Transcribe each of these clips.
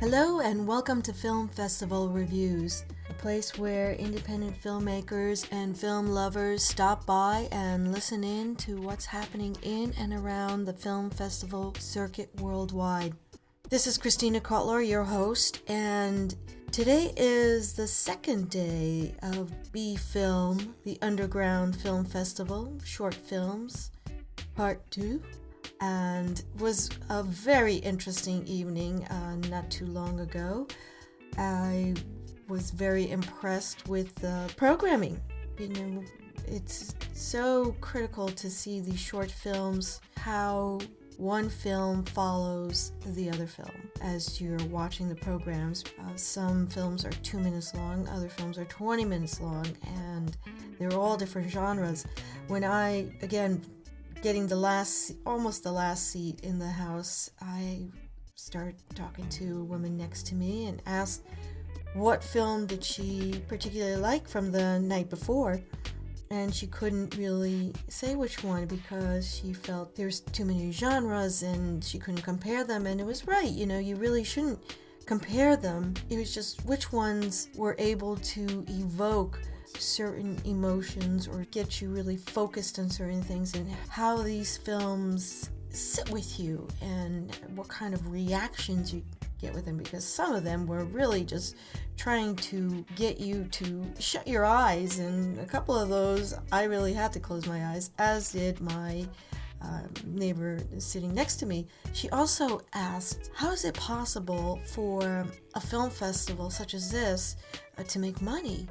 Hello, and welcome to Film Festival Reviews, a place where independent filmmakers and film lovers stop by and listen in to what's happening in and around the film festival circuit worldwide. This is Christina Kotler, your host, and today is the second day of B Film, the Underground Film Festival, short films, part two and was a very interesting evening uh, not too long ago. I was very impressed with the programming. You know, it's so critical to see these short films, how one film follows the other film as you're watching the programs. Uh, some films are two minutes long, other films are 20 minutes long, and they're all different genres. When I, again, getting the last, almost the last seat in the house, I start talking to a woman next to me and asked what film did she particularly like from the night before. And she couldn't really say which one because she felt there's too many genres and she couldn't compare them. And it was right, you know, you really shouldn't compare them. It was just which ones were able to evoke certain emotions or get you really focused on certain things and how these films sit with you and what kind of reactions you get with them because some of them were really just trying to get you to shut your eyes and a couple of those I really had to close my eyes as did my uh, neighbor sitting next to me, she also asked, How is it possible for a film festival such as this uh, to make money?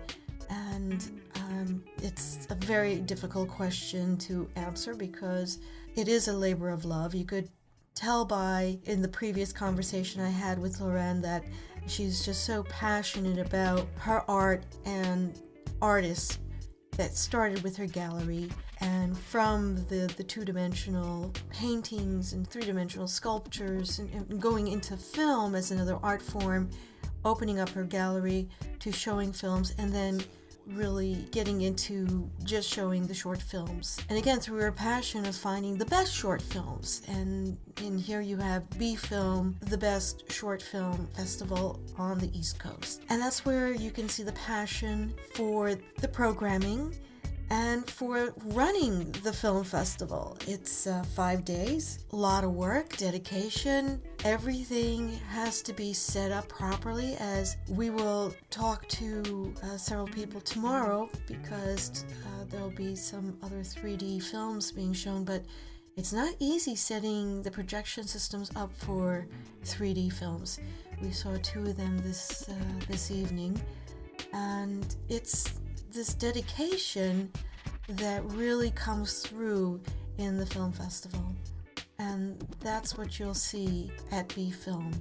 And um, it's a very difficult question to answer because it is a labor of love. You could tell by in the previous conversation I had with Lorraine that she's just so passionate about her art and artists that started with her gallery and from the, the two-dimensional paintings and three-dimensional sculptures and, and going into film as another art form opening up her gallery to showing films and then really getting into just showing the short films. And again, through her passion of finding the best short films. And in here you have B Film, the best short film festival on the East Coast. And that's where you can see the passion for the programming and for running the film festival. It's uh, five days, a lot of work, dedication. Everything has to be set up properly as we will talk to uh, several people tomorrow because uh, there'll be some other 3D films being shown, but it's not easy setting the projection systems up for 3D films. We saw two of them this uh, this evening, and it's this dedication that really comes through in the film festival. And that's what you'll see at B Film.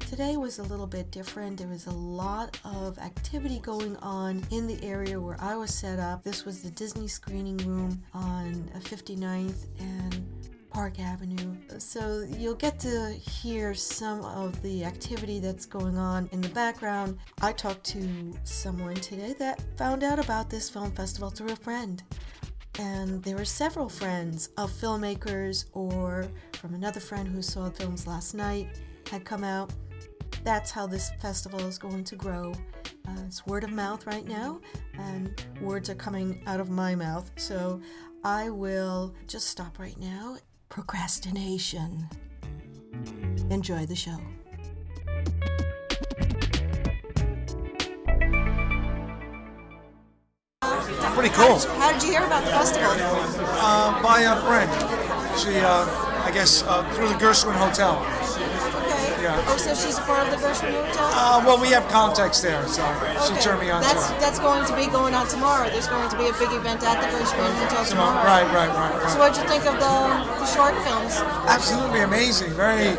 Today was a little bit different. There was a lot of activity going on in the area where I was set up. This was the Disney screening room on 59th and Park Avenue. So you'll get to hear some of the activity that's going on in the background. I talked to someone today that found out about this film festival through a friend. And there were several friends of filmmakers or from another friend who saw films last night had come out. That's how this festival is going to grow. Uh, it's word of mouth right now, and words are coming out of my mouth. So I will just stop right now procrastination. Enjoy the show. Pretty cool. How did you hear about the festival? Uh, by a friend. She, uh, I guess, uh, through the Gershwin Hotel. Okay. Yeah. Oh, so she's a part of the Gershwin Hotel? Uh, well, we have contacts there, so she turned me on that's, to it. That's going to be going on tomorrow. There's going to be a big event at the Gershwin Hotel tomorrow. Right, right, right, So what'd you think of the, the short films? Absolutely amazing. Very,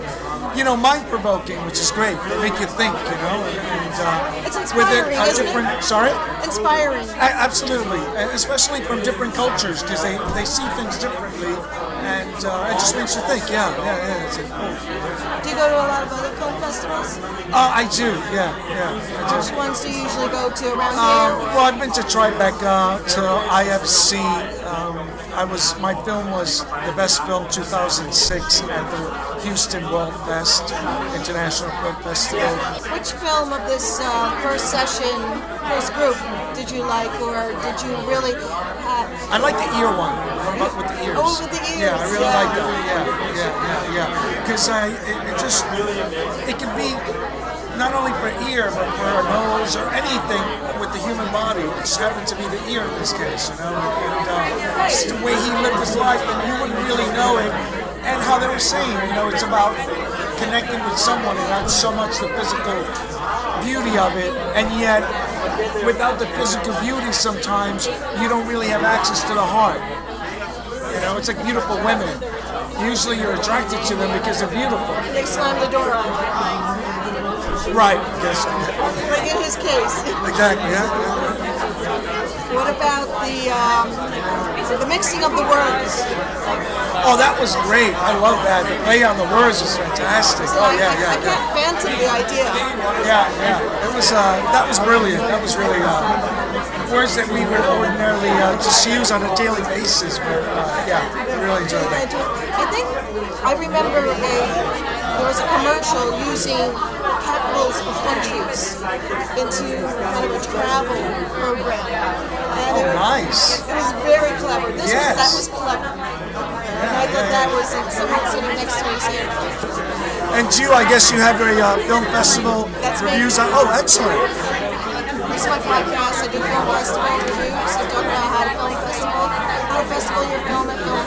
you know, mind-provoking, which is great. They make you think, you know, and uh, It's with inspiring, uh, isn't it? different. Sorry. Inspiring. A- Absolutely, especially from different cultures because they, they see things differently, and uh, it just makes you think. Yeah, yeah, yeah. It's a, Do you go to a lot of other film festivals? uh, I do. Yeah, yeah. I do. Which ones do you usually go to around Um, here? well, I've been to Tribeca, to IFC. Um, I was my film was the best film 2006 at the Houston World Fest International Film Festival. Which film of this uh, first session, first group, did you like, or did you really? Have, I like the ear one. What about with the ears? Oh, with the Yeah, I really yeah. like that. Yeah, yeah, yeah, yeah. Because I, it, it just, it can be not only for ear, but for a nose or anything with the human body. It just happened to be the ear in this case, you know. And uh, just the way he lived his life, and you wouldn't really know it. And how they were saying, you know, it's about connecting with someone and not so much the physical beauty of it. And yet, without the physical beauty, sometimes you don't really have access to the heart. You know, it's like beautiful women. Usually you're attracted to them because they're beautiful. they slam the door on you. Right, yes. But in his case, Exactly, yeah. Yeah. what about the um, the mixing of the words? Oh, that was great. I love that. The play on the words was fantastic. Oh, I, yeah, I, I yeah, yeah. can't phantom the idea. Yeah, yeah. It was, uh, that was brilliant. That was really, uh, words that we would ordinarily uh, just use on a daily basis. But, uh, yeah, I really enjoyed that. I think I remember a there was a commercial using capitals of countries into kind of a travel program. And it, Oh, nice. it was very clever. This Yes. was, that was clever. And I thought that was someone sitting next to me saying, And you, I guess you have your uh, film festival That's reviews on. Oh, excellent. This is my podcast. I do film festival reviews. I talk about how to film festival, how to festival your film at film.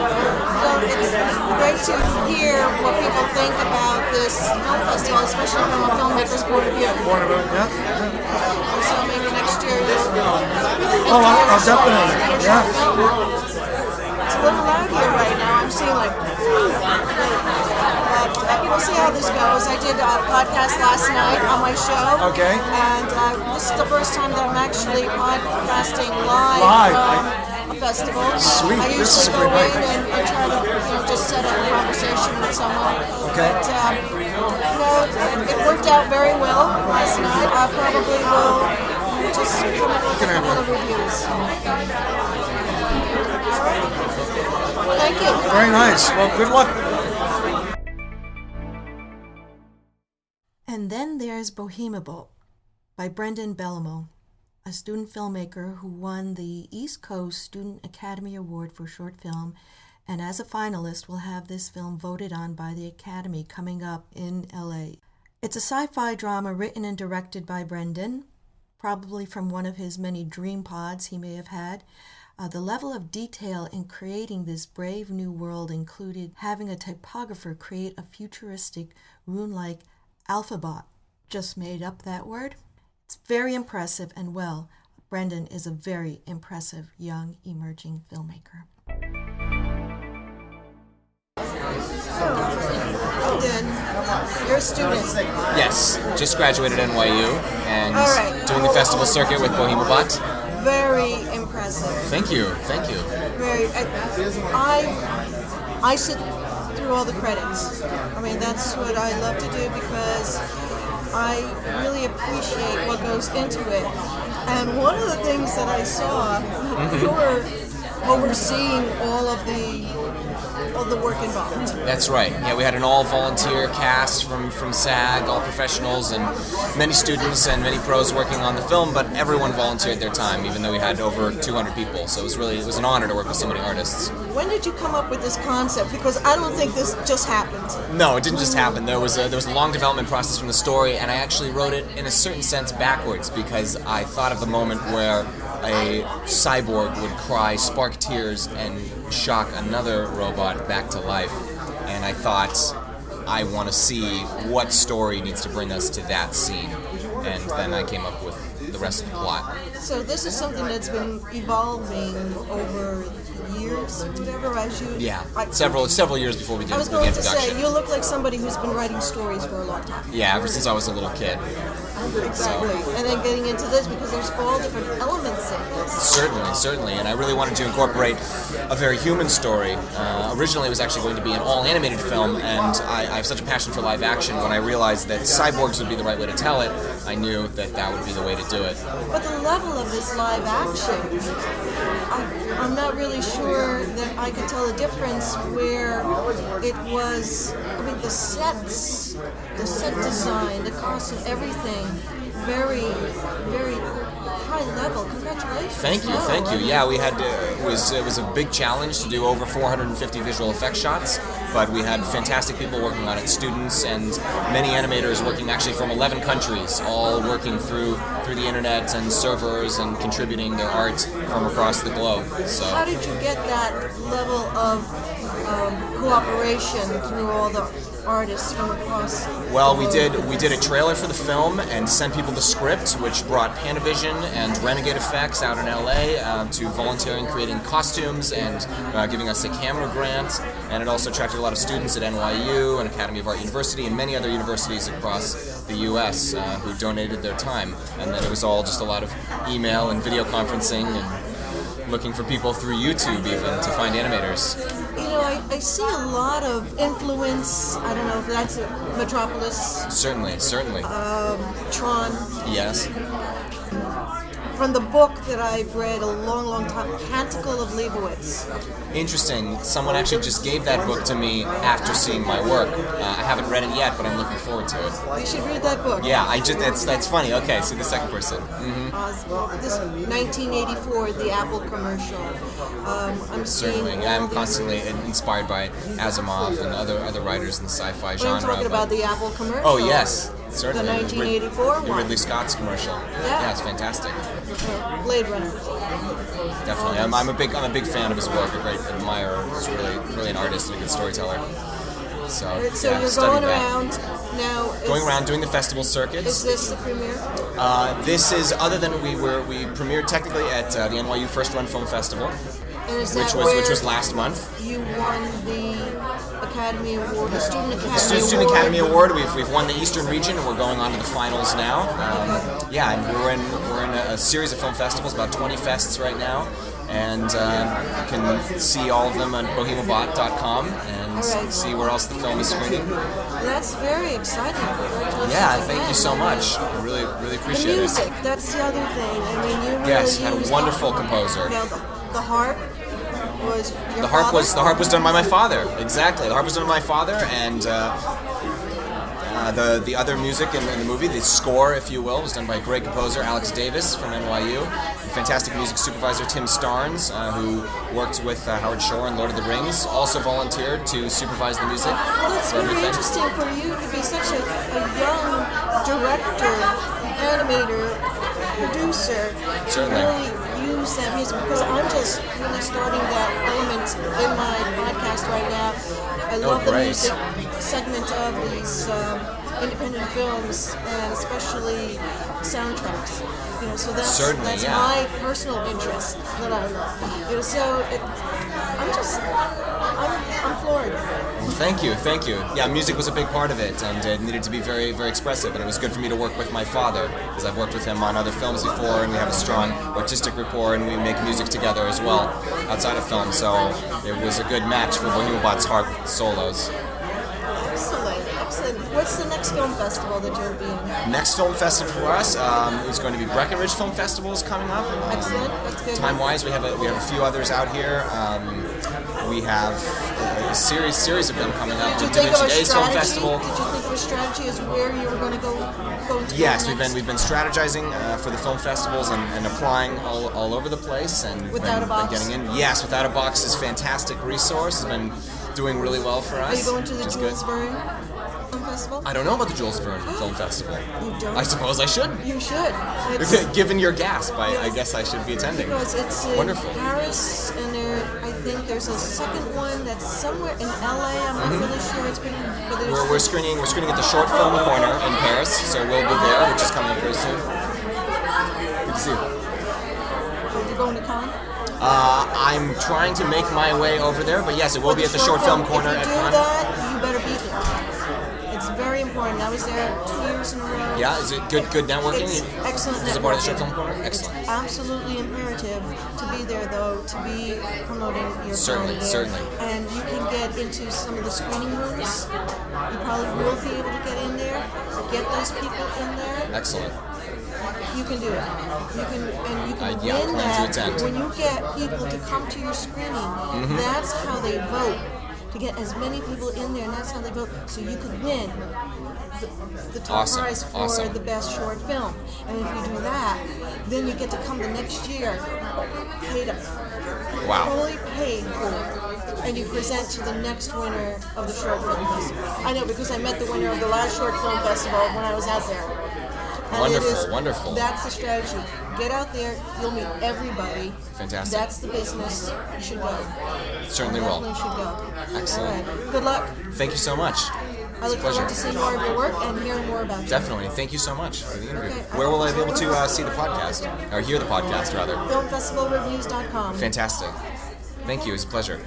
So it's great to hear what people think about this film festival, especially from a filmmaker's point of view. One of them, yeah. So maybe next year you'll. Oh, I'll, I'll definitely, yeah. It's a little loud here right now. I'm seeing like. But uh, we'll see how this goes. I did a podcast last night on my show. Okay. And uh, this is the first time that I'm actually podcasting live, Live. from a festival. Sweet. I This is a usually go great in night. and, and try to you know, just set up a conversation with someone. Okay. But, um, you know, it worked out very well last night. I probably will just come up with a Can I have couple of reviews. Thank you. Very nice. Well, good luck. And then there's Bohemobot by Brendan Bellomo, a student filmmaker who won the East Coast Student Academy Award for short film and as a finalist will have this film voted on by the Academy coming up in LA. It's a sci-fi drama written and directed by Brendan, probably from one of his many dream pods he may have had. Uh, the level of detail in creating this brave new world included having a typographer create a futuristic rune-like alphabet. Just made up that word. It's very impressive and well, Brendan is a very impressive young emerging filmmaker. Brendan, you're a student. Yes, just graduated NYU and All right. doing the festival circuit with Bohemobot. Very impressive. Thank you, thank you. Very. I, I, I sit through all the credits. I mean, that's what I love to do because I really appreciate what goes into it. And one of the things that I saw, mm-hmm. you were overseeing all of the all the work involved. That's right. Yeah, we had an all-volunteer cast from from SAG, all professionals, and many students and many pros working on the film. But everyone volunteered their time, even though we had over 200 people. So it was really it was an honor to work with so many artists. When did you come up with this concept? Because I don't think this just happened. No, it didn't just happen. There was a, there was a long development process from the story, and I actually wrote it in a certain sense backwards because I thought of the moment where a cyborg would cry, spark tears, and shock another robot back to life. And I thought, I want to see what story needs to bring us to that scene. And then I came up with the rest of the plot. So this is something that's been evolving over years, whatever, as you. Yeah, I- several several years before we did I was going to introduction. say, you look like somebody who's been writing stories for a long time. Yeah, ever since I was a little kid. Exactly. And then getting into this because there's all different elements in this. Certainly, certainly, and I really wanted to incorporate a very human story. Uh, originally, it was actually going to be an all-animated film, and I, I have such a passion for live action. When I realized that cyborgs would be the right way to tell it, I knew that that would be the way to do it. But the level of this live action, I, I'm not really sure that I could tell the difference where it was. I mean, the sets, the set design, the costume, everything, very, very high level. Congratulations. Thank you, thank you. Yeah, we had to, it was it was a big challenge to do over 450 visual effects shots, but we had fantastic people working on it, students and many animators working actually from 11 countries, all working through through the internet and servers and contributing their art from across the globe. So. How did you get that level of um, cooperation through all the artists from across? Well, we did we did a trailer for the film and sent people the script, which brought Panavision and Renegade Effects out in LA uh, to volunteering creating costumes and uh, giving us a camera grant. And it also attracted a lot of students at NYU and Academy of Art University and many other universities across the U.S. Uh, who donated their time. And then it was all just a lot of email and video conferencing and looking for people through YouTube even to find animators. I, see a lot of influence. I don't know if that's a Metropolis, Certainly, certainly. Um, Tron, yes. From the book that I've read a long, long time, Canticle of Leibowitz. Interesting. Someone actually just gave that book to me after seeing my work. Uh, I haven't read it yet, but I'm looking forward to it. You should read that book. Yeah, I just that's that's funny. Okay, see the second person. Mm-hmm. Uh, this 1984, the Apple commercial. Um, I'm seeing Certainly, I'm constantly inspired by Asimov and other other writers in the sci-fi But I'm genre. talking but- about the Apple commercial. oh yes, certainly. The 1984 the one. Ridley Scott's commercial. Yeah. yeah it's fantastic. Blade Runner. Definitely, I'm, I'm a big I'm a big fan of his work. A great admirer. He's really really an artist and a good storyteller. So, Alright, so yeah, you're going that. around now. Is, Going around doing the festival circuits. Is this the premiere? Uh, this is other than we were we premiered technically at uh, the NYU First Run Film Festival, which was which was last month. You won the Academy Award, the Student Academy Student, Student Award. Academy Award. We've, we've won the Eastern region and we're going on to the finals now. Um, yeah, and we're in we're in a, a series of film festivals, about 20 fests right now, and uh, you can see all of them on bohemobot.com and Alright. see where else the film is screening. That's very exciting. Yeah, again. thank you so much. I really really The appreciate music, it. that's the other thing. I mean, you really Yes, had a wonderful composer. Now, the, the harp was The harp father? was the harp was done by my father. Exactly, the harp was done by my father, and uh, uh, the the other music in, in the movie, the score, if you will, was done by a great composer Alex Davis from NYU. And fantastic music supervisor Tim Starnes, uh, who worked with uh, Howard Shore in Lord of the Rings, also volunteered to supervise the music. Well, that's very everything. interesting for you to be such a, a young director, animator, producer. to Certainly. Really use that music because I'm just really starting that element in my podcast right now. I Oh, love the music segment of these um, independent films and especially soundtracks. You know, so that's Certainly, that's yeah. my personal interest that I love. You know, so it, I'm just I'm, I'm floored. Thank you, thank you. Yeah, music was a big part of it, and it needed to be very, very expressive. And it was good for me to work with my father, because I've worked with him on other films before, and we have a strong artistic rapport, and we make music together as well outside of film. So it was a good match for Bohemobot's harp solos. What's the next film festival that you'll be in? Next film festival for us um, is going to be Breckenridge Film Festival is coming up. Um, Excellent, that's good. Time-wise, we have a, we have a few others out here. Um, we have a series series of them coming up. Did you think of a Days Film strategy? Festival. Did you think of a strategy as where you were going to go? go to Yes, we've been we've been strategizing uh, for the film festivals and, and applying all, all over the place and Without been, a Box? getting in. Yes, Withoutabox is fantastic resource. It's been doing really well for us. Are you going to the which Festival? I don't know about the Jules Verne Film Festival. You don't? I suppose I should. You should. Given your gasp, I, I guess I should be attending. because it's in Wonderful. Paris, and there, I think there's a second one that's somewhere in LA. I'm not really sure. It's been, but Mm-hmm. We're, we're screening we're screening at the Short Film Corner in Paris, so we'll be there, which is coming up very soon. Good to see you. You're going to Cannes? Uh, I'm trying to make my way over there, but yes, it will be at the Short Film Corner If at you Cannes. that, you better be there. It's very important. I was there two years in a row. Yeah, is it good? Good networking. It's excellent. Is it part of the networking. film corner? Excellent. It's absolutely imperative to be there, though, to be promoting your Certainly, certainly. And you can get into some of the screening rooms. You probably will be able to get in there, get those people in there. Excellent. You can do it. You can, and you can Uh, yeah, win that. Mm-hmm. when you get people to come to your screening. That's how they vote. To get as many people in there, and that's how they vote. So you could win the, the top Awesome, prize for awesome. the best short film. And if you do that, then you get to come the next year, paid up, Wow. fully paid for, and you present to the next winner of the short film festival. I know because I met the winner of the last short film festival when I was out there. It Wonderful, is- wonderful. That's the strategy. Get out there, you'll meet everybody. Fantastic. That's the business. You should go. Certainly will. Should go. Excellent. Right. Good luck. Thank you so much. I look pleasure. forward to seeing more of your work and hearing more about you. Definitely. Thank you so much for the interview. Okay. Where will I be able to uh, see the podcast or hear the podcast rather? Filmfestivalreviews.com. Fantastic. Thank you. It's a pleasure.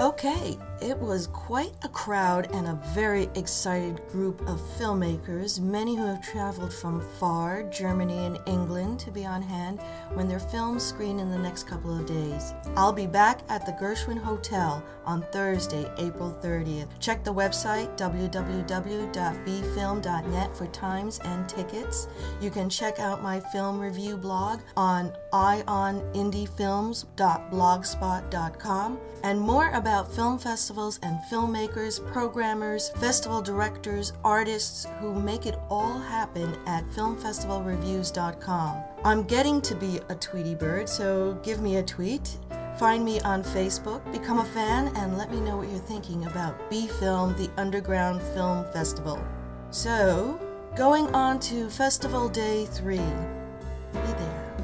Okay, it was quite a crowd and a very excited group of filmmakers, many who have traveled from far, Germany and England, to be on hand when their films screen in the next couple of days. I'll be back at the Gershwin Hotel on Thursday, April 30th. Check the website www.bfilm.net for times and tickets. You can check out my film review blog on ionindiefilms.blogspot.com and more about film festivals and filmmakers, programmers, festival directors, artists who make it all happen at filmfestivalreviews.com. I'm getting to be a Tweety Bird, so give me a tweet. Find me on Facebook, become a fan, and let me know what you're thinking about B Film, the Underground Film Festival. So, going on to Festival Day 3. Be there.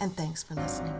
And thanks for listening.